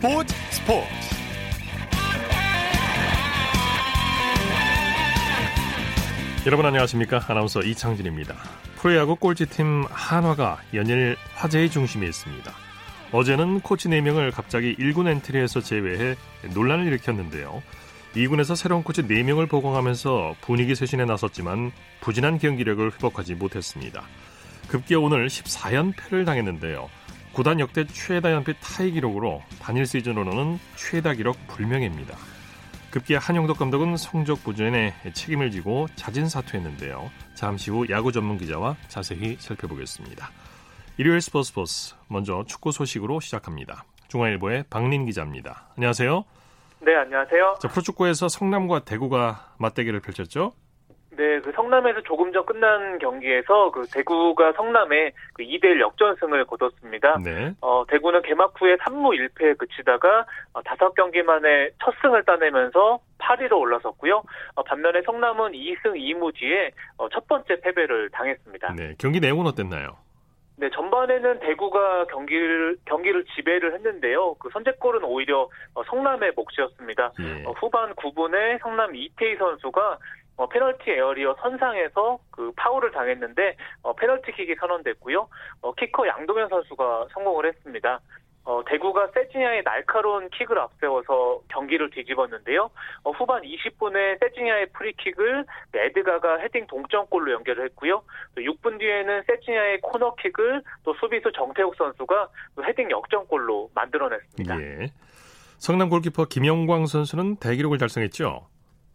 스포츠 스포츠. 여러분 안녕하십니까? 아나운서 이창진입니다. 프로야구 꼴찌팀 한화가 연일 화제의 중심에 있습니다. 어제는 코치 4명을 갑자기 1군 엔트리에서 제외해 논란을 일으켰는데요. 2군에서 새로운 코치 4명을 보강하면서 분위기 쇄신에 나섰지만 부진한 경기력을 회복하지 못했습니다. 급기야 오늘 14연패를 당했는데요 구단 역대 최다 연패 타이 기록으로 단일 시즌으로는 최다 기록 불명입니다. 급기야 한영덕 감독은 성적 부진에 책임을 지고 자진 사퇴했는데요. 잠시 후 야구 전문 기자와 자세히 살펴보겠습니다. 일요일 스포츠 스포츠 먼저 축구 소식으로 시작합니다. 중앙일보의 박린 기자입니다. 안녕하세요. 네, 안녕하세요. 자, 프로축구에서 성남과 대구가 맞대결을 펼쳤죠? 네, 그 성남에서 조금 전 끝난 경기에서 그 대구가 성남에 그 2대1 역전승을 거뒀습니다. 네. 어, 대구는 개막 후에 3무 1패에 그치다가 어, 5경기 만에 첫 승을 따내면서 8위로 올라섰고요. 어, 반면에 성남은 2승 2무 뒤에 어, 첫 번째 패배를 당했습니다. 네, 경기 내용은 어땠나요? 네, 전반에는 대구가 경기를 경기를 지배를 했는데요. 그 선제골은 오히려 어, 성남의 몫이었습니다. 예. 어, 후반 9분에 성남 이태희 선수가 어, 페널티 에어리어 선상에서 그 파울을 당했는데 어, 페널티킥이 선언됐고요. 어, 키커 양동현 선수가 성공을 했습니다. 어, 대구가 세징야의 날카로운 킥을 앞세워서 경기를 뒤집었는데요. 어, 후반 20분에 세징야의 프리킥을 에드가가 헤딩 동점골로 연결을 했고요. 또 6분 뒤에는 세징야의 코너킥을 또 수비수 정태욱 선수가 또 헤딩 역전골로 만들어냈습니다. 예. 성남 골키퍼 김영광 선수는 대기록을 달성했죠?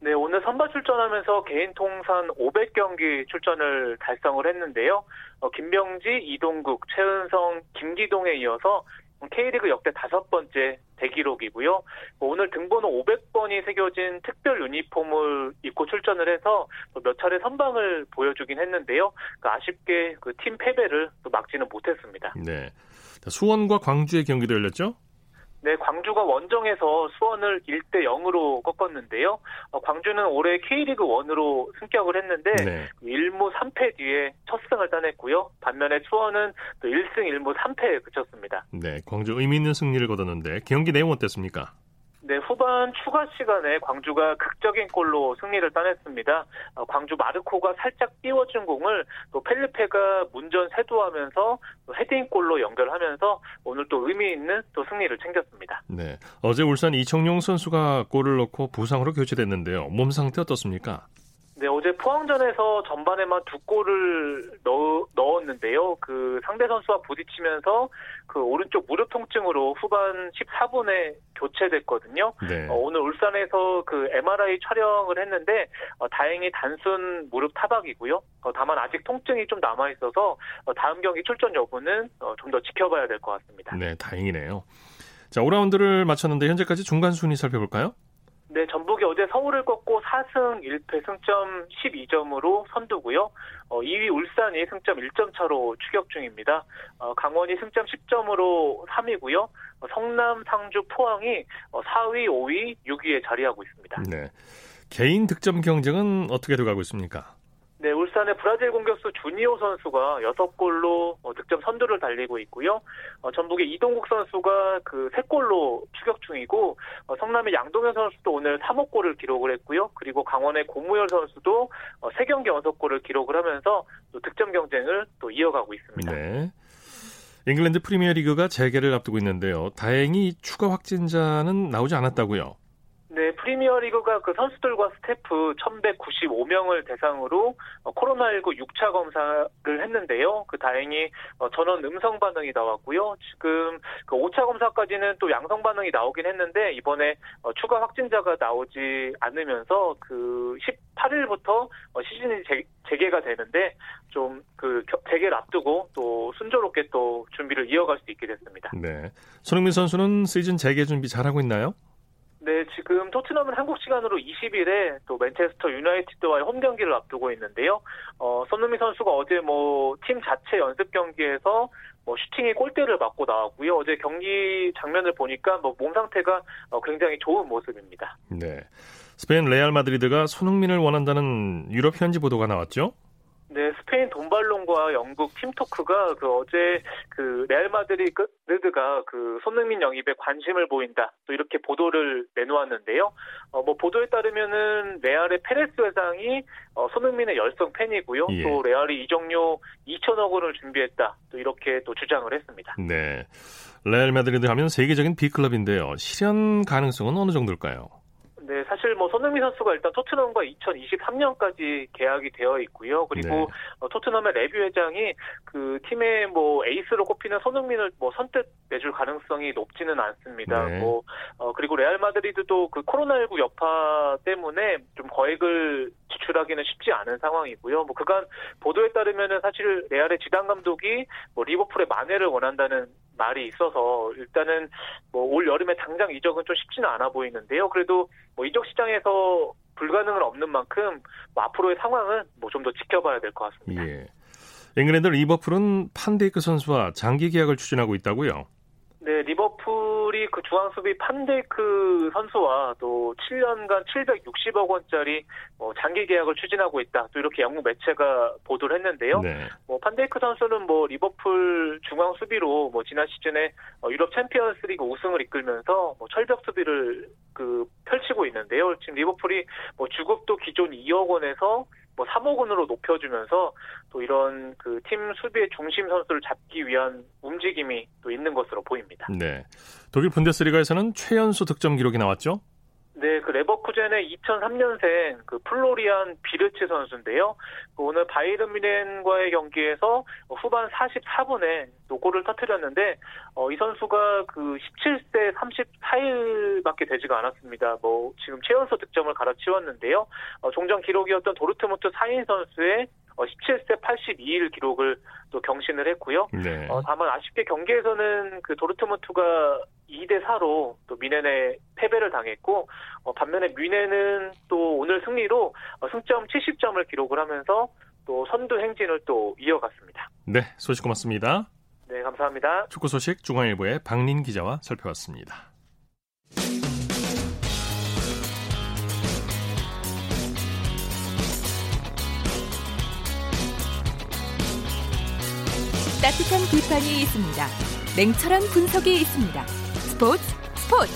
네, 오늘 선발 출전하면서 개인 통산 500경기 출전을 달성을 했는데요. 어, 김병지, 이동국, 최은성, 김기동에 이어서 K리그 역대 다섯 번째 대기록이고요. 뭐 오늘 등번호 500번이 새겨진 특별 유니폼을 입고 출전을 해서 몇 차례 선방을 보여주긴 했는데요. 그 아쉽게 그 팀 패배를 또 막지는 못했습니다. 네. 수원과 광주의 경기도 열렸죠? 네, 광주가 원정에서 수원을 1대 0으로 꺾었는데요. 어, 광주는 올해 K리그 1으로 승격을 했는데 네. 1무 3패 뒤에 첫 승을 따냈고요. 반면에 수원은 또 1승 1무 3패에 그쳤습니다. 네, 광주 의미 있는 승리를 거뒀는데 경기 내용 어땠습니까? 네, 후반 추가 시간에 광주가 극적인 골로 승리를 따냈습니다. 어, 광주 마르코가 살짝 띄워준 공을 또 펠리페가 문전 세도하면서 또 헤딩골로 연결하면서 오늘 또 의미 있는 또 승리를 챙겼습니다. 네, 어제 울산 이청용 선수가 골을 넣고 부상으로 교체됐는데요. 몸 상태 어떻습니까? 네, 어제 포항전에서 전반에만 두 골을 넣, 넣었는데요. 그 상대 선수와 부딪히면서 그 오른쪽 무릎 통증으로 후반 14분에 교체됐거든요. 네. 어, 오늘 울산에서 그 MRI 촬영을 했는데 어, 다행히 단순 무릎 타박이고요. 어, 다만 아직 통증이 좀 남아 있어서 어, 다음 경기 출전 여부는 어, 좀더 지켜봐야 될 것 같습니다. 네, 다행이네요. 자, 5라운드를 마쳤는데 현재까지 중간 순위 살펴볼까요? 네, 전북이 어제 서울을 꺾고 4승 1패 승점 12점으로 선두고요. 어, 2위 울산이 승점 1점 차로 추격 중입니다. 어, 강원이 승점 10점으로 3위고요. 어, 성남, 상주, 포항이 어, 4위, 5위, 6위에 자리하고 있습니다. 네. 개인 득점 경쟁은 어떻게 돼가고 있습니까? 네, 울산의 브라질 공격수 주니오 선수가 6골로 어, 득점 선두를 달리고 있고요. 어, 전북의 이동국 선수가 그 3골로 추격 중이고 어, 성남의 양동현 선수도 오늘 3호 골을 기록을 했고요. 그리고 강원의 고무열 선수도 어, 3경기 연속골을 기록을 하면서 또 득점 경쟁을 또 이어가고 있습니다. 네. 잉글랜드 프리미어리그가 재개를 앞두고 있는데요. 다행히 추가 확진자는 나오지 않았다고요. 네, 프리미어리그가 그 선수들과 스태프 1,195명을 대상으로 어, 코로나19 6차 검사를 했는데요. 그 다행히 어, 전원 음성 반응이 나왔고요. 지금 그 5차 검사까지는 또 양성 반응이 나오긴 했는데 이번에 어, 추가 확진자가 나오지 않으면서 그 18일부터 시즌이 재, 재개가 되는데 좀 그 재개를 앞두고 또 순조롭게 또 준비를 이어갈 수 있게 됐습니다. 네. 손흥민 선수는 시즌 재개 준비 잘하고 있나요? 네, 지금 토트넘은 한국 시간으로 20일에 또 맨체스터 유나이티드와의 홈 경기를 앞두고 있는데요. 어, 손흥민 선수가 어제 뭐 팀 자체 연습 경기에서 뭐 슈팅에 골대를 맞고 나왔고요. 어제 경기 장면을 보니까 뭐 몸 상태가 어, 굉장히 좋은 모습입니다. 네. 스페인 레알 마드리드가 손흥민을 원한다는 유럽 현지 보도가 나왔죠? 네, 스페인 돈발론과 영국 팀토크가 그 어제 그 레알 마드리드가 그 손흥민 영입에 관심을 보인다. 또 이렇게 보도를 내놓았는데요. 어, 뭐 보도에 따르면은 레알의 페레스 회장이 어, 손흥민의 열성 팬이고요. 예. 또 레알이 이적료 2천억 원을 준비했다. 또 이렇게 또 주장을 했습니다. 네. 레알 마드리드 하면 세계적인 빅클럽인데요. 실현 가능성은 어느 정도일까요? 네, 사실 뭐 손흥민 선수가 일단 토트넘과 2023년까지 계약이 되어 있고요. 그리고 네. 어, 토트넘의 레비 회장이 그 팀의 뭐 에이스로 꼽히는 손흥민을 뭐 선뜻 내줄 가능성이 높지는 않습니다. 네. 뭐 어, 그리고 레알 마드리드도 그 코로나19 여파 때문에 좀 거액을 지출하기는 쉽지 않은 상황이고요. 뭐 그간 보도에 따르면은 사실 레알의 지단 감독이 뭐 리버풀의 만회를 원한다는 말이 있어서 일단은 뭐 올 여름에 당장 이적은 좀 쉽지는 않아 보이는데요. 그래도 뭐 이적 시장에서 불가능은 없는 만큼 뭐 앞으로의 상황은 뭐 좀 더 지켜봐야 될 것 같습니다. 예. england 리버풀은 판데이크 선수와 장기 계약을 추진하고 있다고요? 네, 리버풀이 그 중앙 수비 판데이크 선수와 또 7년간 760억 원짜리 뭐 장기 계약을 추진하고 있다. 또 이렇게 영국 매체가 보도를 했는데요. 네. 뭐 판데이크 선수는 뭐 리버풀 중앙 수비로 뭐 지난 시즌에 어, 유럽 챔피언스리그 우승을 이끌면서 뭐 철벽 수비를 그 펼치고 있는데요. 지금 리버풀이 뭐 주급도 기존 2억 원에서 뭐 3억 원으로 높여주면서 또 이런 그 팀 수비의 중심 선수를 잡기 위한 움직임이 또 있는 것으로 보입니다. 네. 독일 분데스리가에서는 최연소 득점 기록이 나왔죠? 네, 그 레버쿠젠의 2003년생 그 플로리안 비르츠 선수인데요. 그 오늘 바이른 뮌헨과의 경기에서 후반 44분에 또 골을 터뜨렸는데 어, 이 선수가 그 17세 34일밖에 되지가 않았습니다. 뭐 지금 최연소 득점을 갈아치웠는데요. 어, 종전 기록이었던 도르트문트 사인 선수의 17세 어, 82일 기록을 또 경신을 했고요. 네. 어, 다만 아쉽게 경기에서는 그 도르트문트가 2대 4로 또 미넨에 패배를 당했고 어, 반면에 미넨은 또 오늘 승리로 어, 승점 70점을 기록을 하면서 또 선두 행진을 또 이어갔습니다. 네, 소식 고맙습니다. 네, 감사합니다. 축구 소식 중앙일보의 박린 기자와 살펴봤습니다. 따뜻한 비판이 있습니다. 냉철한 분석이 있습니다. 스포츠 스포츠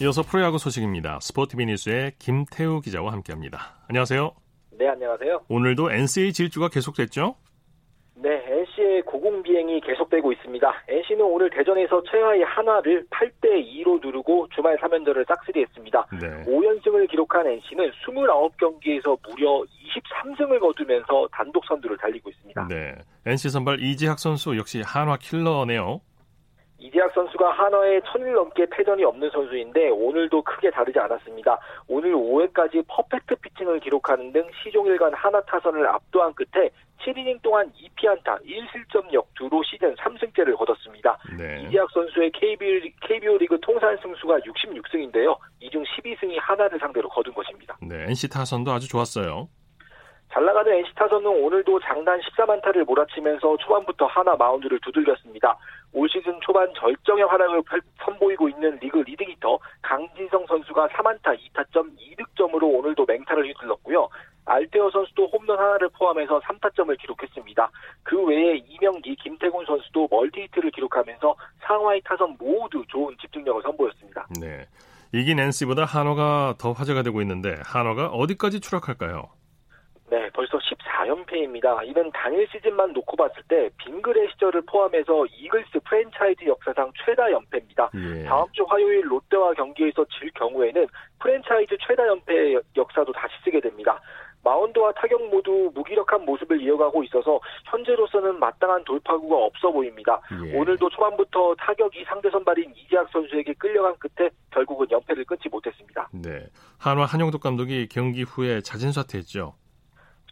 이어서 프로야구 소식입니다. 스포티비 뉴스의 김태우 기자와 함께합니다. 안녕하세요. 네, 안녕하세요. 오늘도 NCA 질주가 계속됐죠? 네, NC 의 고공 비행이 계속되고 있습니다. NC는 오늘 대전에서 최하위 한화를 8대 2로 누르고 주말 3연전을 싹쓸이했습니다. 네. 5연승을 기록한 NC는 29경기에서 무려 23승을 거두면서 단독 선두를 달리고 있습니다. 네, NC 선발 이지학 선수 역시 한화 킬러네요. 이재학 선수가 한화에 천일 넘게 패전이 없는 선수인데 오늘도 크게 다르지 않았습니다. 오늘 5회까지 퍼펙트 피칭을 기록하는 등 시종일관 한화 타선을 압도한 끝에 7이닝 동안 2피안타 1실점 역두로 시즌 3승째를 거뒀습니다. 네. 이재학 선수의 KBO, KBO 리그 통산 승수가 66승인데요. 이 중 12승이 하나를 상대로 거둔 것입니다. 네, NC 타선도 아주 좋았어요. 잘 나가는 NC 타선은 오늘도 장단 14안타를 몰아치면서 초반부터 한화 마운드를 두들겼습니다. 올 시즌 초반 절정의 활약을 선보이고 있는 리그 리딩히터 강진성 선수가 3안타 2타점 2득점으로 오늘도 맹타를 휘둘렀고요. 알테어 선수도 홈런 하나를 포함해서 3타점을 기록했습니다. 그 외에 이명기, 김태군 선수도 멀티히트를 기록하면서 상하위 타선 모두 좋은 집중력을 선보였습니다. 네. 이긴 NC보다 한화가 더 화제가 되고 있는데 한화가 어디까지 추락할까요? 네, 벌써 14연패입니다. 이는 당일 시즌만 놓고 봤을 때 빙그레 시절을 포함해서 이글스 프랜차이즈 역사상 최다 연패입니다. 예. 다음 주 화요일 롯데와 경기에서 질 경우에는 프랜차이즈 최다 연패 역사도 다시 쓰게 됩니다. 마운드와 타격 모두 무기력한 모습을 이어가고 있어서 현재로서는 마땅한 돌파구가 없어 보입니다. 예. 오늘도 초반부터 타격이 상대 선발인 이재학 선수에게 끌려간 끝에 결국은 연패를 끊지 못했습니다. 네, 한화 한용덕 감독이 경기 후에 자진 사퇴했죠.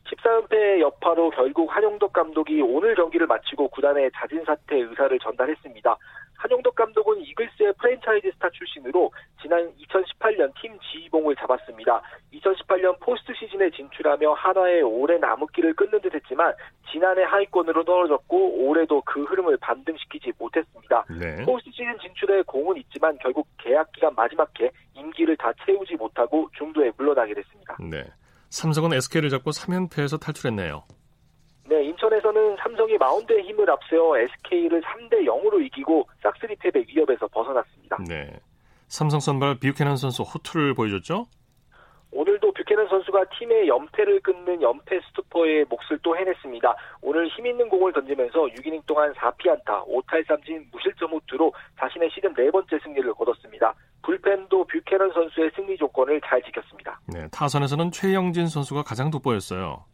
14연패 여파로 결국 한용덕 감독이 오늘 경기를 마치고 구단에 자진 사퇴 의사를 전달했습니다. 한용덕 감독은 이글스의 프랜차이즈 스타 출신으로 지난 2018년 팀 지휘봉을 잡았습니다. 2018년 포스트 시즌에 진출하며 한화의 오랜 암흑기를 끊는 듯 했지만 지난해 하위권으로 떨어졌고 올해도 그 흐름을 반등시키지 못했습니다. 네. 포스트 시즌 진출에 공은 있지만 결국 계약 기간 마지막 해 임기를 다 채우지 못하고 중도에 물러나게 됐습니다. 네. 삼성은 SK를 잡고 3연패에서 탈출했네요. 네, 인천에서는 삼성이 마운드의 힘을 앞세워 SK를 3대 0으로 이기고 싹쓸이 패배 위협에서 벗어났습니다. 네. 삼성 선발 뷰캐넌 선수 호투를 보여줬죠? 오늘도 뷰캐넌 선수가 팀의 연패를 끊는 연패 스토퍼의 몫을 또 해냈습니다. 오늘 힘있는 공을 던지면서 6이닝 동안 4피안타, 5탈삼진 무실점 호투로 자신의 시즌 네 번째 승리를 거뒀습니다. 불펜도 뷰캐넌 선수의 승리 조건을 잘 지켰습니다. 네, 타선에서는 최영진 선수가 가장 돋보였어요.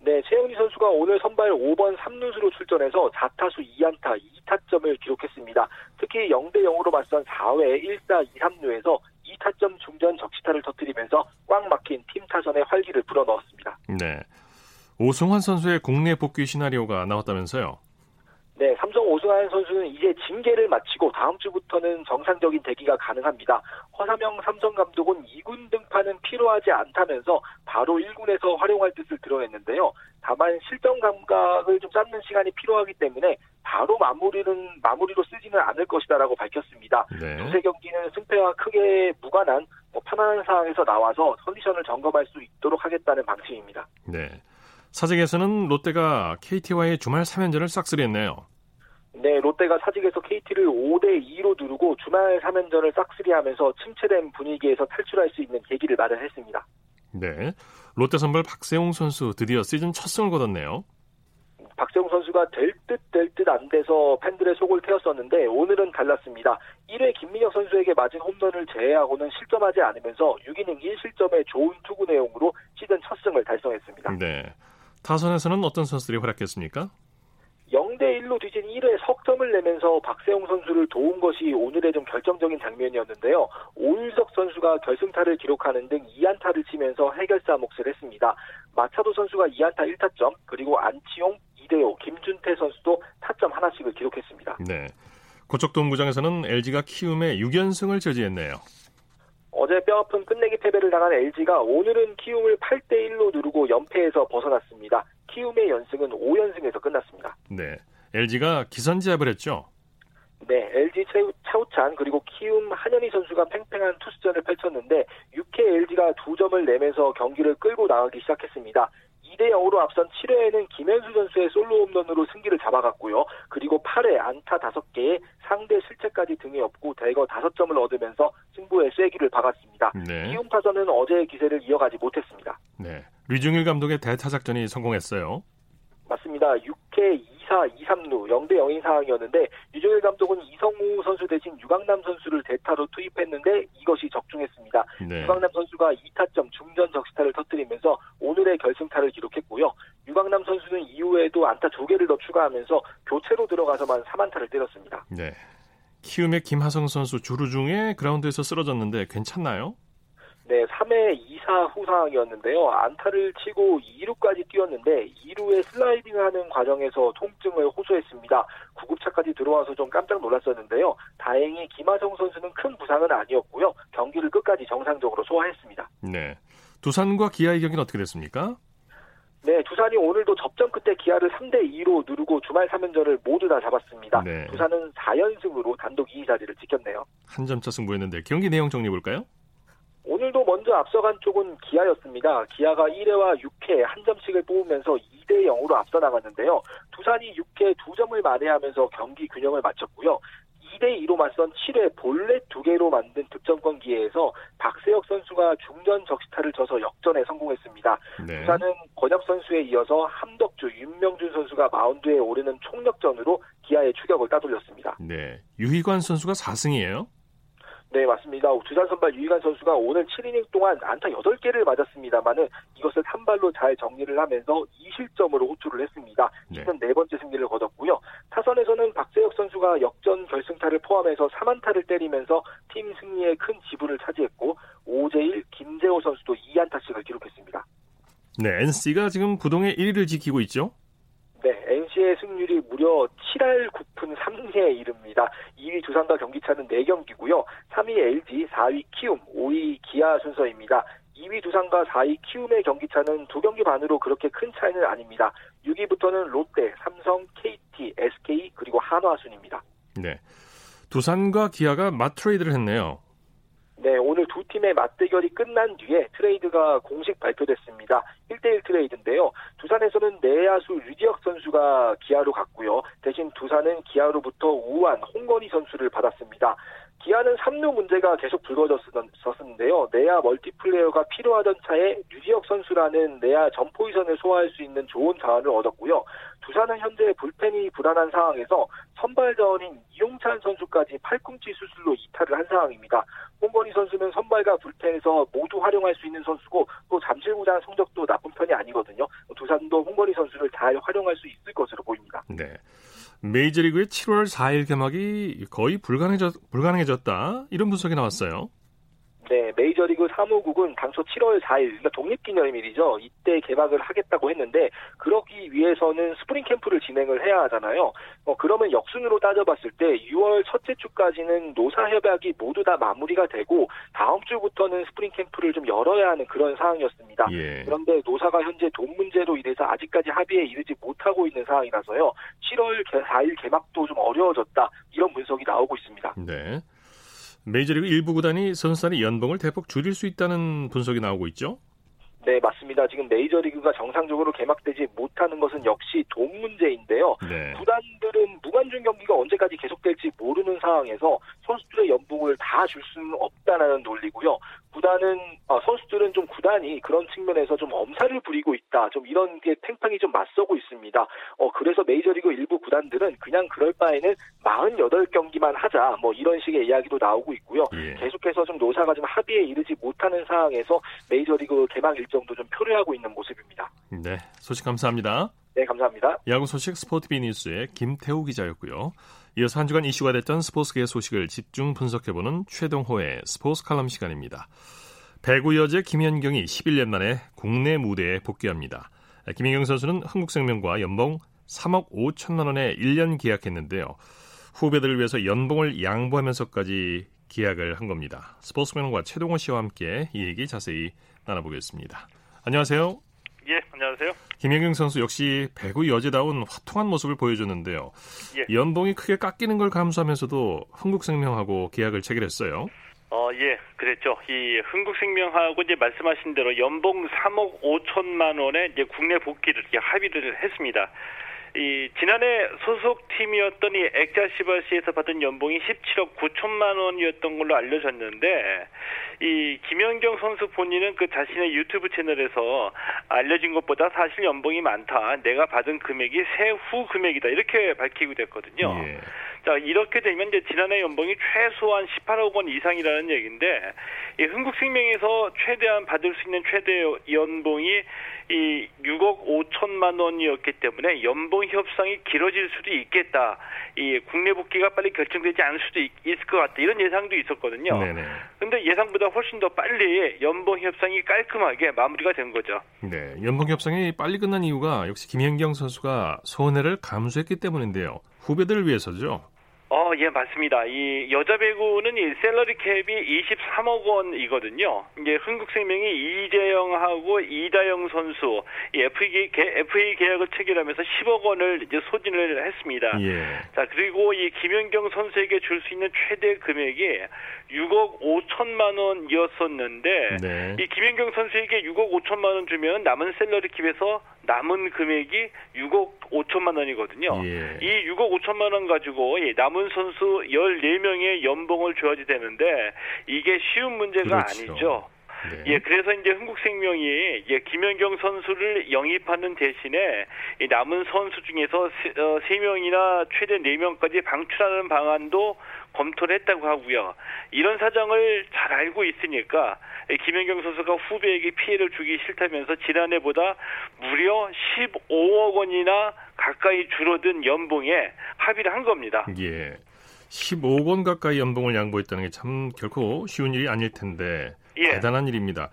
네, 최영진 선수가 오늘 선발 5번 3루수로 출전해서 4타수 2안타 2타점을 기록했습니다. 특히 0대 0으로 맞선 4회 1사 2, 3루에서 2타점 중전 적시타를 터뜨리면서 꽉 막힌 팀 타선의 활기를 불어넣었습니다. 네. 오승환 선수의 국내 복귀 시나리오가 나왔다면서요? 네, 삼성 오승환 선수는 이제 징계를 마치고 다음 주부터는 정상적인 대기가 가능합니다. 허삼영 삼성 감독은 2군 등판은 필요하지 않다면서 바로 1군에서 활용할 뜻을 드러냈는데요. 다만 실전 감각을 좀 쌓는 시간이 필요하기 때문에 바로 마무리는 마무리로 쓰지는 않을 것이다라고 밝혔습니다. 네. 두세 경기는 승패와 크게 무관한 뭐 편안한 상황에서 나와서 컨디션을 점검할 수 있도록 하겠다는 방침입니다. 네. 사직에서는 롯데가 KT와의 주말 3연전을 싹쓸이했네요. 네, 롯데가 사직에서 KT를 5대 2로 누르고 주말 3연전을 싹쓸이하면서 침체된 분위기에서 탈출할 수 있는 계기를 마련했습니다. 네, 롯데 선발 박세웅 선수 드디어 시즌 첫 승을 거뒀네요. 박세웅 선수가 될 듯 될 듯 안 돼서 팬들의 속을 태웠었는데 오늘은 달랐습니다. 1회 김민혁 선수에게 맞은 홈런을 제외하고는 실점하지 않으면서 6이닝 1실점의 좋은 투구 내용으로 시즌 첫 승을 달성했습니다. 네. 타선에서는 어떤 선수들이 활약했습니까? 0대 1로 뒤진 1회 석점을 내면서 박세웅 선수를 도운 것이 오늘의 좀 결정적인 장면이었는데요. 오윤석 선수가 결승타를 기록하는 등 2안타를 치면서 해결사 몫을 했습니다. 마차도 선수가 2안타 1타점, 그리고 안치용, 이대호, 김준태 선수도 타점 하나씩을 기록했습니다. 네. 고척동구장에서는 LG가 키움의 6연승을 저지했네요. 어제 뼈아픈 끝내기 패배를 당한 LG가 오늘은 키움을 8대 1로 누르고 연패에서 벗어났습니다. 키움의 연승은 5연승에서 끝났습니다. 네. LG가 기선제압을 했죠. 네, LG 차우찬 그리고 키움 한현희 선수가 팽팽한 투수전을 펼쳤는데 6회 LG가 두 점을 내면서 경기를 끌고 나가기 시작했습니다. 2대 0으로 앞선 7회에는 김현수 선수의 솔로 홈런으로 승기를 잡아갔고요. 그리고 8회 안타 5개에 상대 실책까지 등에 업고 대거 5점을 얻으면서 승부의 쐐기를 박았습니다. 네. 키움 타선은 어제의 기세를 이어가지 못했습니다. 네. 류중일 감독의 대타작전이 성공했어요. 맞습니다. 6회 2사 2, 3루 0대 0인 상황이었는데 유종일 감독은 이성우 선수 대신 유강남 선수를 대타로 투입했는데 이것이 적중했습니다. 네. 유강남 선수가 2타점 중전 적시타를 터뜨리면서 오늘의 결승타를 기록했고요. 유강남 선수는 이후에도 안타 2개를 더 추가하면서 교체로 들어가서만 3안타를 때렸습니다. 네. 키움의 김하성 선수 주루 중에 그라운드에서 쓰러졌는데 괜찮나요? 네, 3회 2사 후 상황이었는데요. 안타를 치고 2루까지 뛰었는데 2루에 슬라이딩하는 과정에서 통증을 호소했습니다. 구급차까지 들어와서 좀 깜짝 놀랐었는데요. 다행히 김하성 선수는 큰 부상은 아니었고요. 경기를 끝까지 정상적으로 소화했습니다. 네. 두산과 기아의 경기는 어떻게 됐습니까? 네, 두산이 오늘도 접전 끝에 기아를 3대 2로 누르고 주말 3연전을 모두 다 잡았습니다. 네. 두산은 4연승으로 단독 2위 자리를 지켰네요. 한 점차 승부했는데 경기 내용 정리 볼까요? 오늘도 먼저 앞서간 쪽은 기아였습니다. 기아가 1회와 6회 한 점씩을 뽑으면서 2대 0으로 앞서 나갔는데요. 두산이 6회 2점을 만회하면서 경기 균형을 맞췄고요. 2대 2로 맞선 7회 볼넷 2개로 만든 득점권 기회에서 박세혁 선수가 중전 적시타를 쳐서 역전에 성공했습니다. 네. 두산은 권혁 선수에 이어서 함덕주, 윤명준 선수가 마운드에 오르는 총력전으로 기아의 추격을 따돌렸습니다. 네. 유희관 선수가 4승이에요? 네, 맞습니다. 두산 선발 유희관 선수가 오늘 7이닝 동안 안타 8개를 맞았습니다만은 이것을 한 발로 잘 정리를 하면서 2실점으로 호투를 했습니다. 시즌 네. 네 번째 승리를 거뒀고요. 타선에서는 박세혁 선수가 역전 결승타를 포함해서 3안타를 때리면서 팀 승리에 큰 지분을 차지했고 오재일, 김재호 선수도 2안타씩을 기록했습니다. 네, NC가 지금 부동의 1위를 지키고 있죠? 네, NC의 승률이 무려 7할 9푼 3리에 이릅니다. 2위 두산과 경기차는 4경기고요. 3위 LG, 4위 키움, 5위 기아 순서입니다. 2위 두산과 4위 키움의 경기차는 두 경기 반으로 그렇게 큰 차이는 아닙니다. 6위부터는 롯데, 삼성, KT, SK 그리고 한화 순입니다. 네. 두산과 기아가 맞트레이드를 했네요. 네, 오늘 두 팀의 맞대결이 끝난 뒤에 트레이드가 공식 발표됐습니다. 1대1 트레이드인데요. 두산에서는 내야수 류지혁 선수가 기아로 갔고요. 대신 두산은 기아로부터 우한 홍건희 선수를 받았습니다. 기아는 3루 문제가 계속 불거졌었는데요. 내야 멀티플레이어가 필요하던 차에 류지혁 선수라는 내야 전 포지션을 소화할 수 있는 좋은 자원을 얻었고요. 두산은 현재 불펜이 불안한 상황에서 선발자원인 이용찬 선수까지 팔꿈치 수술로 이탈을 한 상황입니다. 홍건희 선수는 선발과 불펜에서 모두 활용할 수 있는 선수고 또 잠실구장 성적도 나쁜 편이 아니거든요. 두산도 홍건희 선수를 잘 활용할 수 있을 것으로 보입니다. 네. 메이저리그의 7월 4일 개막이 거의 불가능해졌, 불가능해졌다 이런 분석이 나왔어요. 네, 메이저리그 사무국은 당초 7월 4일, 그러니까 독립기념일이죠. 이때 개막을 하겠다고 했는데, 그러기 위해서는 스프링 캠프를 진행을 해야 하잖아요. 어, 그러면 역순으로 따져봤을 때 6월 첫째 주까지는 노사 협약이 모두 다 마무리가 되고, 다음 주부터는 스프링 캠프를 좀 열어야 하는 그런 상황이었습니다. 예. 그런데 노사가 현재 돈 문제로 인해서 아직까지 합의에 이르지 못하고 있는 상황이라서요. 7월 4일 개막도 좀 어려워졌다. 이런 분석이 나오고 있습니다. 네. 메이저리그 일부 구단이 선수단의 연봉을 대폭 줄일 수 있다는 분석이 나오고 있죠. 네, 맞습니다. 지금 메이저리그가 정상적으로 개막되지 못하는 것은 역시 돈 문제인데요. 네. 구단들은 무관중 경기가 언제까지 계속될지 모르는 상황에서 선수들의 연봉을 다 줄 수는 없다는 논리고요. 구단은 어, 선수들은 좀 구단이 그런 측면에서 좀 엄살을 부리고 있다. 좀 이런 게 팽팽히 좀 맞서고 있습니다. 어 그래서 메이저리그 일부 구단들은 그냥 그럴 바에는 48경기만 하자. 뭐 이런 식의 이야기도 나오고 있고요. 예. 계속해서 좀 노사가 좀 합의에 이르지 못하는 상황에서 메이저리그 개막 일정도 좀 표류하고 있는 모습입니다. 네, 소식 감사합니다. 네, 감사합니다. 야구 소식 스포티비 뉴스의 김태우 기자였고요. 이어서 한 주간 이슈가 됐던 스포츠계 소식을 집중 분석해보는 최동호의 스포츠 칼럼 시간입니다. 배구 여제 김연경이 11년 만에 국내 무대에 복귀합니다. 김연경 선수는 한국생명과 연봉 3억 5천만 원에 1년 계약했는데요. 후배들을 위해서 연봉을 양보하면서까지 계약을 한 겁니다. 스포츠맨과 최동호 씨와 함께 이 얘기 자세히 나눠보겠습니다. 안녕하세요. 예, 안녕하세요. 김연경 선수 역시 배구 여제다운 화통한 모습을 보여줬는데요. 예. 연봉이 크게 깎이는 걸 감수하면서도 흥국생명하고 계약을 체결했어요. 어, 예, 그랬죠. 이 흥국생명하고 이제 말씀하신 대로 연봉 3억 5천만 원에 이제 국내 복귀를 합의를 했습니다. 이 지난해 소속 팀이었던 이 액자시바시에서 받은 연봉이 17억 9천만 원이었던 걸로 알려졌는데 이 김연경 선수 본인은 그 자신의 유튜브 채널에서 알려진 것보다 사실 연봉이 많다. 내가 받은 금액이 세후 금액이다. 이렇게 밝히고 됐거든요. 예. 자 이렇게 되면 이제 지난해 연봉이 최소한 18억 원 이상이라는 얘기인데 이 흥국생명에서 최대한 받을 수 있는 최대 연봉이 이 6억 5천만 원이었기 때문에 연봉 협상이 길어질 수도 있겠다. 이 국내 복귀가 빨리 결정되지 않을 수도 있, 을것 같다. 이런 예상도 있었거든요. 네네. 근데 예상보다 훨씬 더 빨리 연봉 협상이 깔끔하게 마무리가 된 거죠. 네, 연봉 협상이 빨리 끝난 이유가 역시 김현경 선수가 손해를 감수했기 때문인데요. 후배들을 위해서죠. 어, 예, 맞습니다. 이 여자 배구는 이 셀러리 캡이 23억 원이거든요. 이제 흥국생명이 이재영하고 이다영 선수 이 FA, FA 계약을 체결하면서 10억 원을 이제 소진을 했습니다. 예. 자, 그리고 이 김연경 선수에게 줄 수 있는 최대 금액이 6억 5천만 원이었었는데 네. 이 김연경 선수에게 6억 5천만 원 주면 남은 셀러리 캡에서 남은 금액이 6억 5천만 원이거든요. 예. 이 6억 5천만 원 가지고 남은 선수 14명의 연봉을 줘야지 되는데 이게 쉬운 문제가 그렇죠. 아니죠. 네. 예, 그래서 이제 흥국생명이 예, 김연경 선수를 영입하는 대신에 이 남은 선수 중에서 세, 어, 3명이나 최대 4명까지 방출하는 방안도 검토를 했다고 하고요. 이런 사정을 잘 알고 있으니까 김연경 선수가 후배에게 피해를 주기 싫다면서 지난해보다 무려 15억 원이나 가까이 줄어든 연봉에 합의를 한 겁니다. 예. 15억 원 가까이 연봉을 양보했다는 게 참 결코 쉬운 일이 아닐 텐데 예. 대단한 일입니다.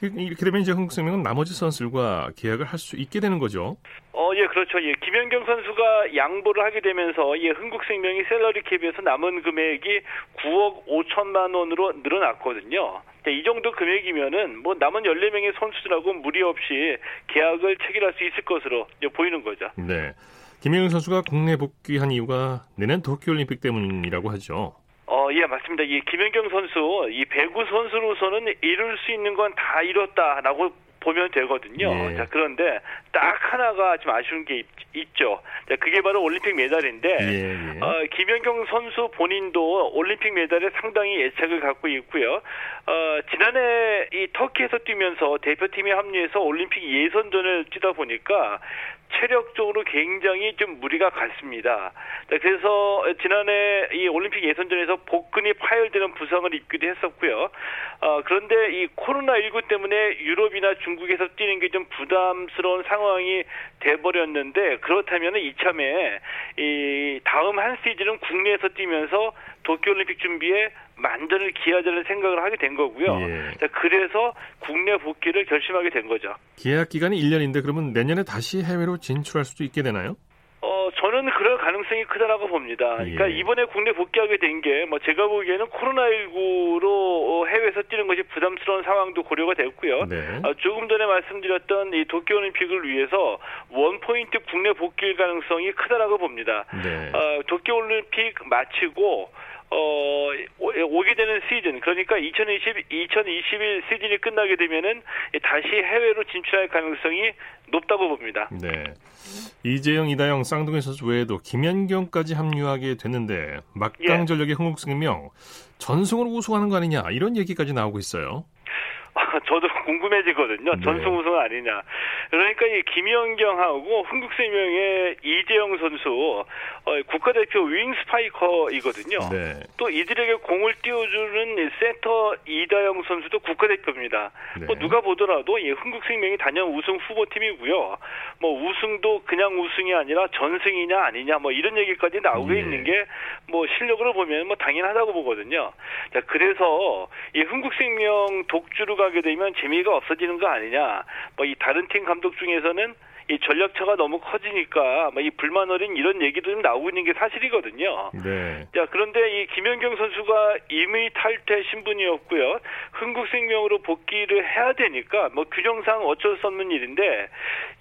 이렇게 되면 이제 흥국생명은 나머지 선수들과 계약을 할 수 있게 되는 거죠. 어, 예, 그렇죠. 예, 김연경 선수가 양보를 하게 되면서 예, 흥국생명이 셀러리 캡에서 남은 금액이 9억 5천만 원으로 늘어났거든요. 이 정도 금액이면은 뭐 남은 14명의 선수들하고 무리 없이 계약을 체결할 수 있을 것으로 보이는 거죠. 네. 김연경 선수가 국내 복귀한 이유가 내년 도쿄올림픽 때문이라고 하죠. 어, 예, 맞습니다. 이 김연경 선수, 이 배구 선수로서는 이룰 수 있는 건 다 이뤘다라고 보면 되거든요. 예. 자, 그런데 딱 하나가 좀 아쉬운 게 있, 죠 자, 그게 바로 올림픽 메달인데, 예, 예. 어, 김연경 선수 본인도 올림픽 메달에 상당히 애착을 갖고 있고요. 어, 지난해 이 터키에서 뛰면서 대표팀에 합류해서 올림픽 예선전을 뛰다 보니까 체력적으로 굉장히 좀 무리가 갔습니다. 그래서 지난해 이 올림픽 예선전에서 복근이 파열되는 부상을 입기도 했었고요. 어, 그런데 이 코로나19 때문에 유럽이나 중국에서 뛰는 게 좀 부담스러운 상황이 돼버렸는데 그렇다면 이참에 이 다음 한 시즌은 국내에서 뛰면서 도쿄올림픽 준비에 만전을 기하자는 생각을 하게 된 거고요. 예. 그래서 국내 복귀를 결심하게 된 거죠. 계약 기간이 1년인데 그러면 내년에 다시 해외로 진출할 수도 있게 되나요? 어, 저는 그럴 가능성이 크다라고 봅니다. 그러니까 예. 이번에 국내 복귀하게 된 게 뭐 제가 보기에는 코로나19로 해외에서 뛰는 것이 부담스러운 상황도 고려가 됐고요. 네. 어, 조금 전에 말씀드렸던 이 도쿄올림픽을 위해서 원포인트 국내 복귀 가능성이 크다라고 봅니다. 네. 어, 도쿄올림픽 마치고 어, 오게 되는 시즌, 그러니까 2020, 2021 시즌이 끝나게 되면은 다시 해외로 진출할 가능성이 높다고 봅니다. 네. 이재영, 이다영, 쌍둥이 선수 외에도 김연경까지 합류하게 됐는데 막강 예. 전력의 흥국생명 전승으로 우승하는 거 아니냐 이런 얘기까지 나오고 있어요. 저도 궁금해지거든요. 네. 전승 우승 아니냐. 그러니까 이 김연경하고 흥국생명의 이재영 선수 어, 국가대표 윙 스파이커이거든요. 네. 또 이들에게 공을 띄워주는 센터 이다영 선수도 국가대표입니다. 네. 뭐 누가 보더라도 이 흥국생명이 단연 우승 후보팀이고요. 뭐 우승도 그냥 우승이 아니라 전승이냐 아니냐 뭐 이런 얘기까지 나오고 네. 있는 게 뭐 실력으로 보면 뭐 당연하다고 보거든요. 자 그래서 이 흥국생명 독주로 가게 되면 재미가 없어지는 거 아니냐. 뭐 이 다른 팀 감독 중에서는 이 전력차가 너무 커지니까 뭐이 불만 어린 이런 얘기도 좀 나오고 있는 게 사실이거든요. 네. 자 그런데 이 김연경 선수가 임의 탈퇴 신분이었고요. 흥국생명으로 복귀를 해야 되니까 뭐 규정상 어쩔 수 없는 일인데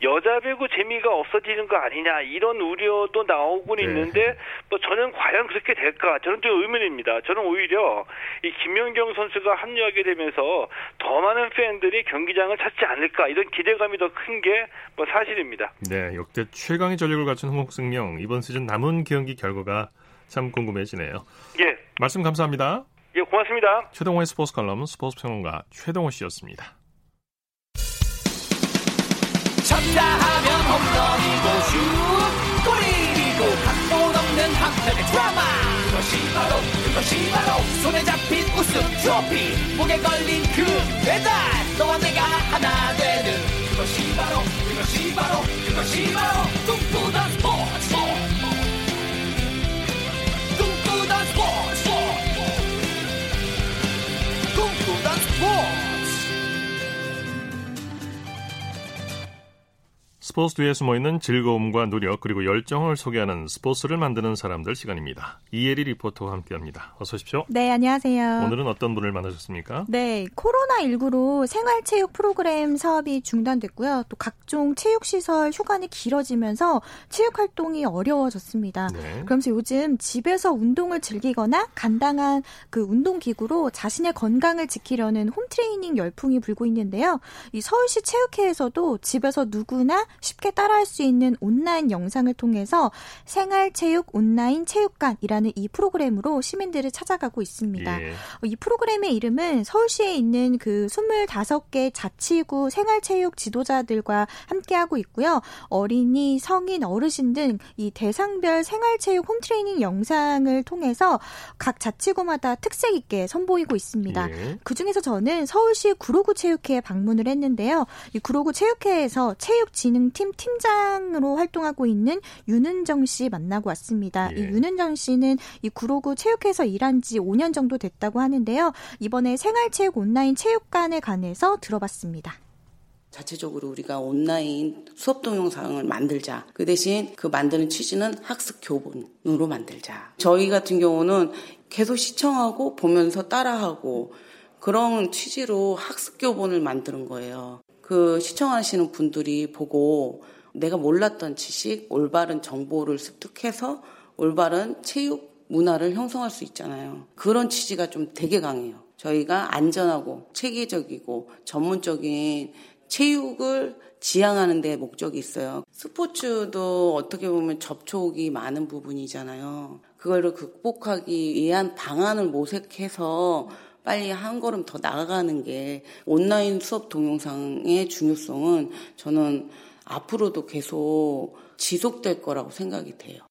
여자 배구 재미가 없어지는 거 아니냐 이런 우려도 나오고 네. 있는데 뭐 저는 과연 그렇게 될까 저는 좀 의문입니다. 저는 오히려 이 김연경 선수가 합류하게 되면서 더 많은 팬들이 경기장을 찾지 않을까 이런 기대감이 더 큰 게 뭐 사실. 사실입니다. 네, 역대 최강의 전력을 갖춘 흥국생명 이번 시즌 남은 경기 결과가 참 궁금해지네요. 예. 말씀 감사합니다. 예, 고맙습니다. 최동호의 스포츠 칼럼 스포츠 평론가 최동호 씨였습니다. 쳤다 하면 홈런이고 슛 골이고 각본 없는 한편의 드라마 그것이 바로 그것이 바로 손에 잡힌 우승 트로피 목에 걸린 그 배달 너와 내가 하나 되는 그것이 바로 그것이 바로 그것이 바 스포츠 뒤에 숨어 있는 즐거움과 노력 그리고 열정을 소개하는 스포츠를 만드는 사람들 시간입니다. 이혜리 리포터와 함께합니다. 어서 오십시오. 네, 안녕하세요. 오늘은 어떤 분을 만나셨습니까? 네, 코로나 19로 생활체육 프로그램 사업이 중단됐고요. 또 각종 체육 시설 휴관이 길어지면서 체육 활동이 어려워졌습니다. 네. 그러면서 요즘 집에서 운동을 즐기거나 간단한 그 운동 기구로 자신의 건강을 지키려는 홈트레이닝 열풍이 불고 있는데요. 이 서울시 체육회에서도 집에서 누구나 쉽게 따라할 수 있는 온라인 영상을 통해서 생활체육 온라인 체육관이라는 이 프로그램으로 시민들을 찾아가고 있습니다. 예. 이 프로그램의 이름은 서울시에 있는 그 25개 자치구 생활체육 지도자들과 함께하고 있고요. 어린이, 성인, 어르신 등 이 대상별 생활체육 홈트레이닝 영상을 통해서 각 자치구마다 특색 있게 선보이고 있습니다. 예. 그중에서 저는 서울시 구로구 체육회에 방문을 했는데요. 이 구로구 체육회에서 체육진흥 팀 팀장으로 활동하고 있는 윤은정 씨 만나고 왔습니다. 예. 이 윤은정 씨는 이 구로구 체육회에서 일한 지 5년 정도 됐다고 하는데요. 이번에 생활체육 온라인 체육관에 관해서 들어봤습니다. 자체적으로 우리가 온라인 수업 동영상을 만들자. 그 대신 그 만드는 취지는 학습 교본으로 만들자. 저희 같은 경우는 계속 시청하고 보면서 따라하고 그런 취지로 학습 교본을 만드는 거예요. 그 시청하시는 분들이 보고 내가 몰랐던 지식, 올바른 정보를 습득해서 올바른 체육 문화를 형성할 수 있잖아요. 그런 취지가 좀 되게 강해요. 저희가 안전하고 체계적이고 전문적인 체육을 지향하는 데 목적이 있어요. 스포츠도 어떻게 보면 접촉이 많은 부분이잖아요. 그거를 극복하기 위한 방안을 모색해서 빨리 한 걸음 더 나아가는 게 온라인 수업 동영상의 중요성은 저는 앞으로도 계속 지속될 거라고 생각이 돼요.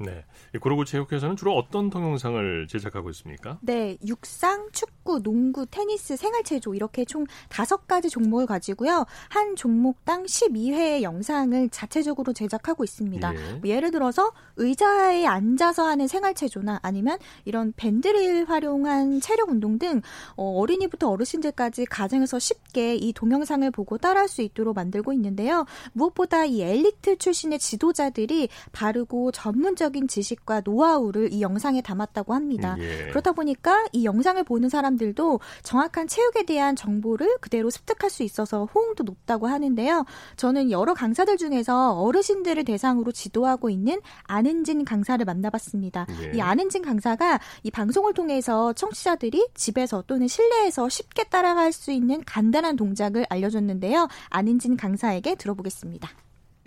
네. 고로구 체육회에서는 주로 어떤 동영상을 제작하고 있습니까? 네. 육상, 축 구, 농구, 테니스, 생활체조 이렇게 총 다섯 가지 종목을 가지고요. 한 종목당 12회의 영상을 자체적으로 제작하고 있습니다. 예. 뭐 예를 들어서 의자에 앉아서 하는 생활체조나 아니면 이런 밴드를 활용한 체력 운동 등 어, 어린이부터 어르신들까지 가정에서 쉽게 이 동영상을 보고 따라할 수 있도록 만들고 있는데요. 무엇보다 이 엘리트 출신의 지도자들이 바르고 전문적 전문적인 지식과 노하우를 이 영상에 담았다고 합니다. 예. 그렇다 보니까 이 영상을 보는 사람 들도 정확한 체육에 대한 정보를 그대로 습득할 수 있어서 호응도 높다고 하는데요. 저는 여러 강사들 중에서 어르신들을 대상으로 지도하고 있는 안은진 강사를 만나봤습니다. 예. 이 안은진 강사가 이 방송을 통해서 청취자들이 집에서 또는 실내에서 쉽게 따라갈 수 있는 간단한 동작을 알려줬는데요. 안은진 강사에게 들어보겠습니다.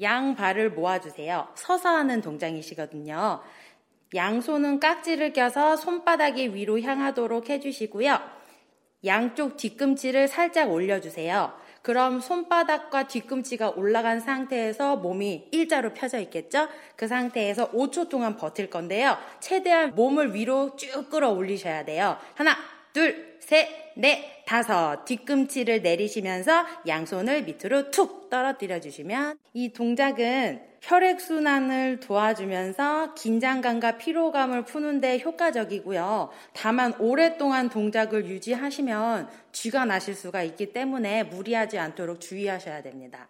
양 발을 모아주세요. 서서 하는 동작이시거든요. 양손은 깍지를 껴서 손바닥이 위로 향하도록 해주시고요. 양쪽 뒤꿈치를 살짝 올려주세요. 그럼 손바닥과 뒤꿈치가 올라간 상태에서 몸이 일자로 펴져 있겠죠? 그 상태에서 5초 동안 버틸 건데요. 최대한 몸을 위로 쭉 끌어 올리셔야 돼요. 하나, 둘, 셋, 넷, 다섯. 뒤꿈치를 내리시면서 양손을 밑으로 툭 떨어뜨려 주시면 이 동작은 혈액순환을 도와주면서 긴장감과 피로감을 푸는데 효과적이고요. 다만 오랫동안 동작을 유지하시면 쥐가 나실 수가 있기 때문에 무리하지 않도록 주의하셔야 됩니다.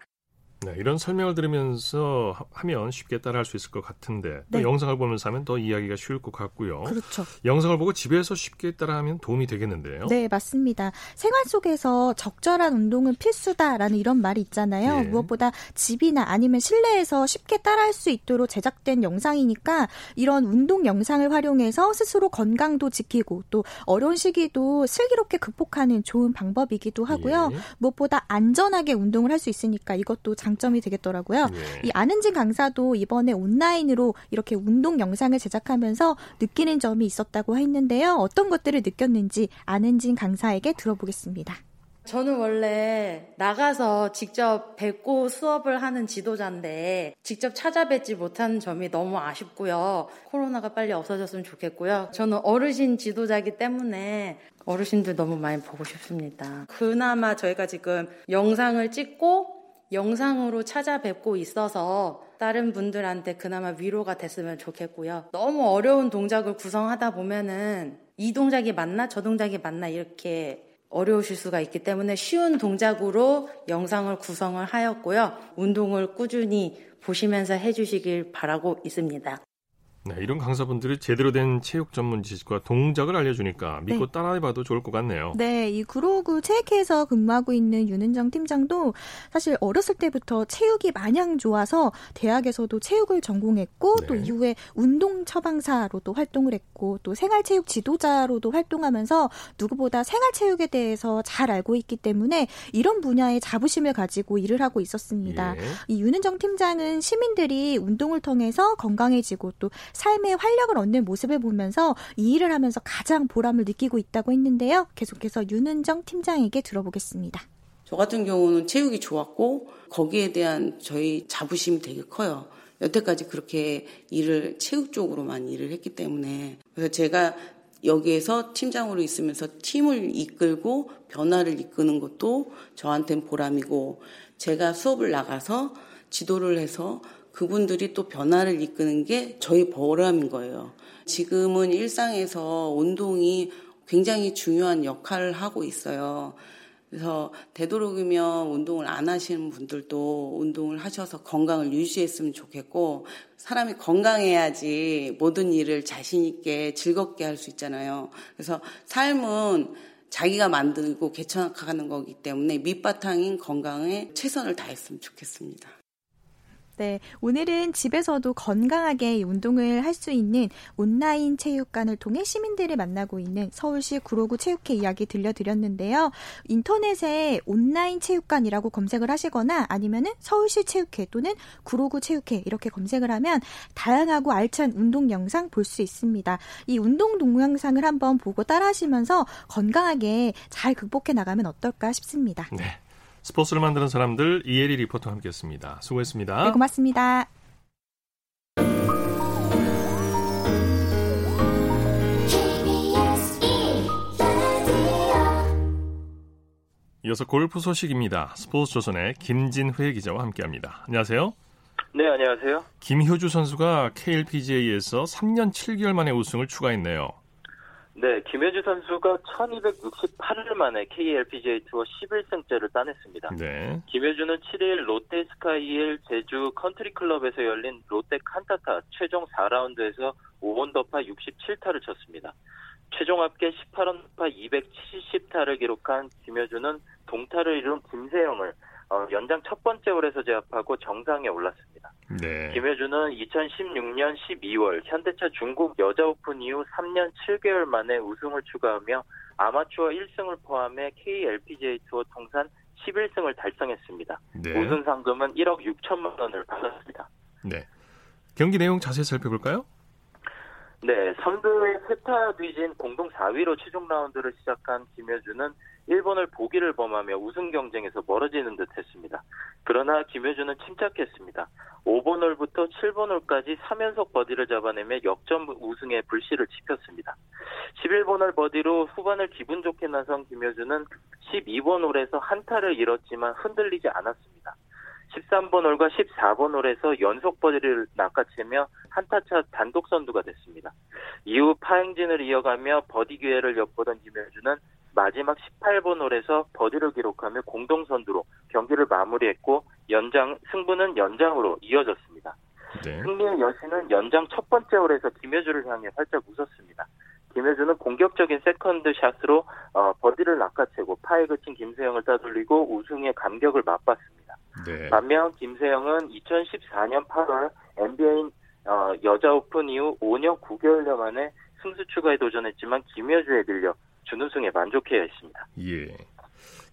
네, 이런 설명을 들으면서 하면 쉽게 따라할 수 있을 것 같은데 네. 영상을 보면서 하면 더 이야기가 쉬울 것 같고요. 그렇죠. 영상을 보고 집에서 쉽게 따라하면 도움이 되겠는데요. 네, 맞습니다. 생활 속에서 적절한 운동은 필수다라는 이런 말이 있잖아요. 예. 무엇보다 집이나 아니면 실내에서 쉽게 따라할 수 있도록 제작된 영상이니까 이런 운동 영상을 활용해서 스스로 건강도 지키고 또 어려운 시기도 슬기롭게 극복하는 좋은 방법이기도 하고요. 예. 무엇보다 안전하게 운동을 할 수 있으니까 이것도 장점이 되겠더라고요. 예. 이 안은진 강사도 이번에 온라인으로 이렇게 운동 영상을 제작하면서 느끼는 점이 있었다고 했는데요. 어떤 것들을 느꼈는지 안은진 강사에게 들어보겠습니다. 저는 원래 나가서 직접 뵙고 수업을 하는 지도자인데 직접 찾아뵙지 못한 점이 너무 아쉽고요. 코로나가 빨리 없어졌으면 좋겠고요. 저는 어르신 지도자이기 때문에 어르신들 너무 많이 보고 싶습니다. 그나마 저희가 지금 영상을 찍고 영상으로 찾아뵙고 있어서 다른 분들한테 그나마 위로가 됐으면 좋겠고요. 너무 어려운 동작을 구성하다 보면은 이 동작이 맞나 저 동작이 맞나 이렇게 어려우실 수가 있기 때문에 쉬운 동작으로 영상을 구성을 하였고요. 운동을 꾸준히 보시면서 해주시길 바라고 있습니다. 네, 이런 강사분들이 제대로 된 체육 전문 지식과 동작을 알려주니까 믿고 네. 따라해봐도 좋을 것 같네요. 네, 이 구로구 체육회에서 근무하고 있는 윤은정 팀장도 사실 어렸을 때부터 체육이 마냥 좋아서 대학에서도 체육을 전공했고 네. 또 이후에 운동 처방사로도 활동을 했고 또 생활체육 지도자로도 활동하면서 누구보다 생활체육에 대해서 잘 알고 있기 때문에 이런 분야에 자부심을 가지고 일을 하고 있었습니다. 예. 이 윤은정 팀장은 시민들이 운동을 통해서 건강해지고 또 삶의 활력을 얻는 모습을 보면서 이 일을 하면서 가장 보람을 느끼고 있다고 했는데요. 계속해서 윤은정 팀장에게 들어보겠습니다. 저 같은 경우는 체육이 좋았고 거기에 대한 저희 자부심이 되게 커요. 여태까지 그렇게 일을 체육 쪽으로만 일을 했기 때문에 그래서 제가 여기에서 팀장으로 있으면서 팀을 이끌고 변화를 이끄는 것도 저한테는 보람이고 제가 수업을 나가서 지도를 해서 그분들이 또 변화를 이끄는 게 저희 보람인 거예요. 지금은 일상에서 운동이 굉장히 중요한 역할을 하고 있어요. 그래서 되도록이면 운동을 안 하시는 분들도 운동을 하셔서 건강을 유지했으면 좋겠고 사람이 건강해야지 모든 일을 자신 있게 즐겁게 할 수 있잖아요. 그래서 삶은 자기가 만들고 개척하는 거기 때문에 밑바탕인 건강에 최선을 다했으면 좋겠습니다. 네, 오늘은 집에서도 건강하게 운동을 할 수 있는 온라인 체육관을 통해 시민들을 만나고 있는 서울시 구로구 체육회 이야기 들려드렸는데요. 인터넷에 온라인 체육관이라고 검색을 하시거나 아니면은 서울시 체육회 또는 구로구 체육회 이렇게 검색을 하면 다양하고 알찬 운동 영상 볼 수 있습니다. 이 운동 동영상을 한번 보고 따라하시면서 건강하게 잘 극복해 나가면 어떨까 싶습니다. 네. 스포츠를 만드는 사람들 이혜리 리포터와 함께했습니다. 수고했습니다. 네, 고맙습니다. 이어서 골프 소식입니다. 스포츠 조선의 김진회 기자와 함께합니다. 안녕하세요. 네, 안녕하세요. 김효주 선수가 KLPGA에서 3년 7개월 만에 우승을 추가했네요. 네, 김효주 선수가 1268일 만에 KLPGA 투어 11승째를 따냈습니다. 네. 김효주는 7일 롯데 스카이힐 제주 컨트리클럽에서 열린 롯데 칸타타 최종 4라운드에서 5언더파 67타를 쳤습니다. 최종 합계 18원더파 270타를 기록한 김효주는 동타를 이룬 김세영을 어, 연장 첫 번째 홀에서 제압하고 정상에 올랐습니다. 네. 김효준은 2016년 12월 현대차 중국 여자 오픈 이후 3년 7개월 만에 우승을 추가하며 아마추어 1승을 포함해 KLPGA 투어 통산 11승을 달성했습니다. 네. 우승 상금은 1억 6천만 원을 받았습니다. 네. 경기 내용 자세히 살펴볼까요? 네, 선두의 세타 뒤진 공동 4위로 최종 라운드를 시작한 김효준은 일본을 보기를 범하며 우승 경쟁에서 멀어지는 듯 했습니다. 그러나 김효준은 침착했습니다. 5번 홀부터 7번 홀까지 3연속 버디를 잡아내며 역전 우승에 불씨를 지폈습니다. 11번 홀 버디로 후반을 기분 좋게 나선 김효준은 12번 홀에서 한타를 잃었지만 흔들리지 않았습니다. 13번 홀과 14번 홀에서 연속 버디를 낚아채며 한타차 단독 선두가 됐습니다. 이후 파행진을 이어가며 버디 기회를 엿보던 김효주는 마지막 18번 홀에서 버디를 기록하며 공동 선두로 경기를 마무리했고 연장 승부는 연장으로 이어졌습니다. 네. 승리의 여신은 연장 첫 번째 홀에서 김효주를 향해 활짝 웃었습니다. 김효주는 공격적인 세컨드 샷으로 어, 버디를 낚아채고 파에 그친 김세영을 따돌리고 우승의 감격을 맛봤습니다. 네. 반면 김세영은 2014년 8월 NBA 어, 여자 오픈 이후 5년 9개월여 만에 승수 추가에 도전했지만 김효주에 밀려 준우승에 만족해야 했습니다. 예.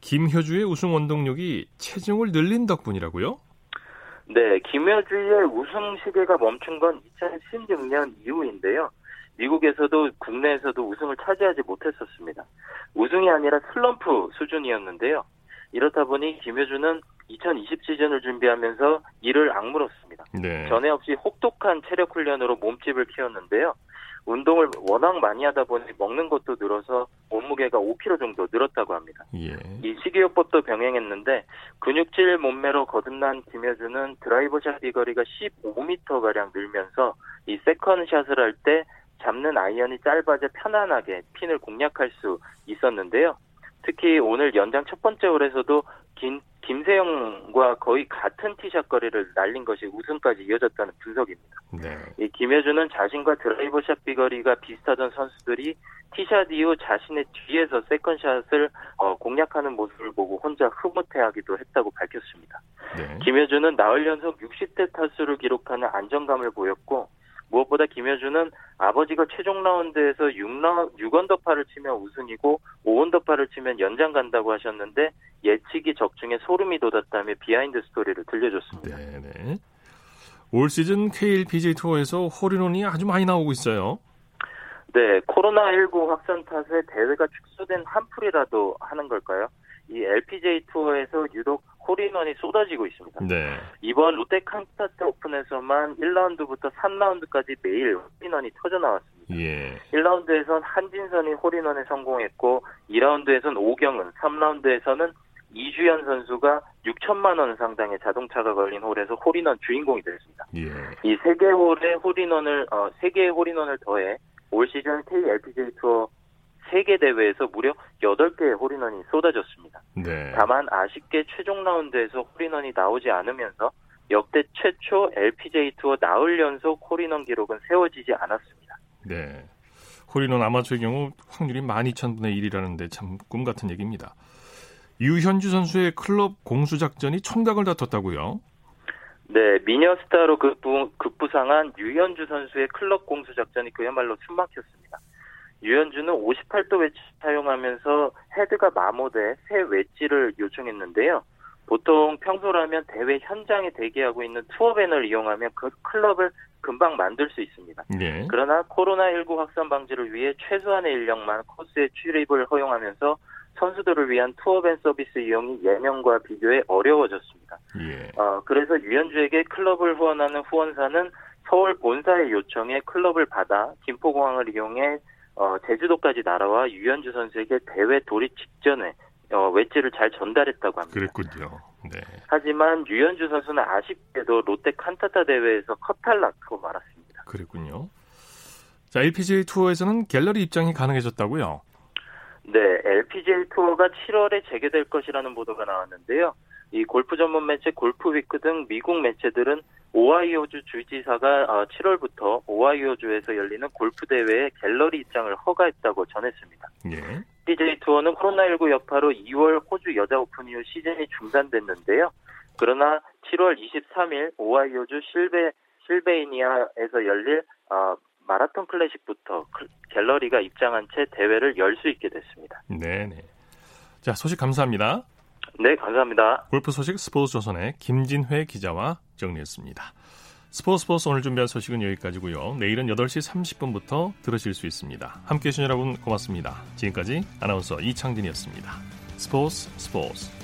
김효주의 우승 원동력이 체중을 늘린 덕분이라고요? 네, 김효주의 우승 시계가 멈춘 건 2016년 이후인데요. 미국에서도 국내에서도 우승을 차지하지 못했었습니다. 우승이 아니라 슬럼프 수준이었는데요. 이렇다 보니 김효주는 2020 시즌을 준비하면서 이를 악물었습니다. 네. 전에 없이 혹독한 체력 훈련으로 몸집을 키웠는데요. 운동을 워낙 많이 하다 보니 먹는 것도 늘어서 몸무게가 5kg 정도 늘었다고 합니다. 예. 이 식이요법도 병행했는데 근육질 몸매로 거듭난 김효주는 드라이버샷 비거리가 15m 가량 늘면서 이 세컨샷을 할 때 잡는 아이언이 짧아져 편안하게 핀을 공략할 수 있었는데요. 특히 오늘 연장 첫 번째 홀에서도 긴 김세영과 거의 같은 티샷 거리를 날린 것이 우승까지 이어졌다는 분석입니다. 네. 이 김효주는 자신과 드라이버샷 비거리가 비슷하던 선수들이 티샷 이후 자신의 뒤에서 세컨샷을 어, 공략하는 모습을 보고 혼자 흐뭇해하기도 했다고 밝혔습니다. 네. 김효주는 나흘 연속 60대 타수를 기록하는 안정감을 보였고 무엇보다 김효주는 아버지가 최종 라운드에서 6라, 6언더파를 치면 우승이고 5언더파를 치면 연장 간다고 하셨는데 예측이 적중해 소름이 돋았다며 비하인드 스토리를 들려줬습니다. 네네. 올 시즌 KLPGA 투어에서 홀인원이 아주 많이 나오고 있어요. 네, 코로나19 확산 탓에 대회가 축소된 한풀이라도 하는 걸까요? KLPGA 투어에서 유독 홀인원이 쏟아지고 있습니다. 네. 이번 롯데 칸타타 오픈에서만 1라운드부터 3라운드까지 매일 홀인원이 터져 나왔습니다. 예. 1라운드에선 한진선이 홀인원에 성공했고 2라운드에선 오경은, 3라운드에서는 이주연 선수가 6천만 원 상당의 자동차가 걸린 홀에서 홀인원 주인공이 됐습니다. 예. 이 세 개 홀의 홀인원을 어, 세 개의 홀인원을 더해 올 시즌 KLPGA 투어 세 개 대회에서 무려 8개의 홀인원이 쏟아졌습니다. 네. 다만 아쉽게 최종 라운드에서 홀인원이 나오지 않으면서 역대 최초 LPGA 투어 나흘 연속 홀인원 기록은 세워지지 않았습니다. 네. 홀인원 아마추어의 경우 확률이 12,000분의 1이라는데 참 꿈 같은 얘기입니다. 유현주 선수의 클럽 공수 작전이 총각을 다퉜다고요? 네, 미녀 스타로 급부, 급부상한 유현주 선수의 클럽 공수 작전이 그야말로 숨막혔습니다. 유현주는 58도 웨지 사용하면서 헤드가 마모돼 새 웨지를 요청했는데요. 보통 평소라면 대회 현장에 대기하고 있는 투어밴을 이용하면 그 클럽을 금방 만들 수 있습니다. 네. 그러나 코로나19 확산 방지를 위해 최소한의 인력만 코스에 출입을 허용하면서 선수들을 위한 투어밴 서비스 이용이 예년과 비교해 어려워졌습니다. 예. 어, 그래서 유현주에게 클럽을 후원하는 후원사는 서울 본사의 요청에 클럽을 받아 김포공항을 이용해 어, 제주도까지 날아와 유현주 선수에게 대회 돌입 직전에 어, 웨지를 잘 전달했다고 합니다. 그랬군요. 네. 하지만 유현주 선수는 아쉽게도 롯데 칸타타 대회에서 컷탈락하고 말았습니다. 그랬군요. 자, LPGA 투어에서는 갤러리 입장이 가능해졌다고요? 네, LPGA 투어가 7월에 재개될 것이라는 보도가 나왔는데요. 이 골프 전문 매체 골프 위크 등 미국 매체들은 오하이오주 주지사가 7월부터 어, 오하이오주에서 열리는 골프 대회에 갤러리 입장을 허가했다고 전했습니다. 예. LPGA 투어는 코로나19 여파로 2월 호주 여자 오픈 이후 시즌이 중단됐는데요. 그러나 7월 23일 오하이오주 실베 실베이니아에서 열릴 어, 마라톤 클래식부터 갤러리가 입장한 채 대회를 열 수 있게 됐습니다. 네네. 자 소식 감사합니다. 네, 감사합니다. 골프 소식 스포츠조선의 김진회 기자와 정리했습니다. 스포츠 스포츠 오늘 준비한 소식은 여기까지고요. 내일은 8시 30분부터 들으실 수 있습니다. 함께해 주신 여러분 고맙습니다. 지금까지 아나운서 이창진이었습니다. 스포츠 스포츠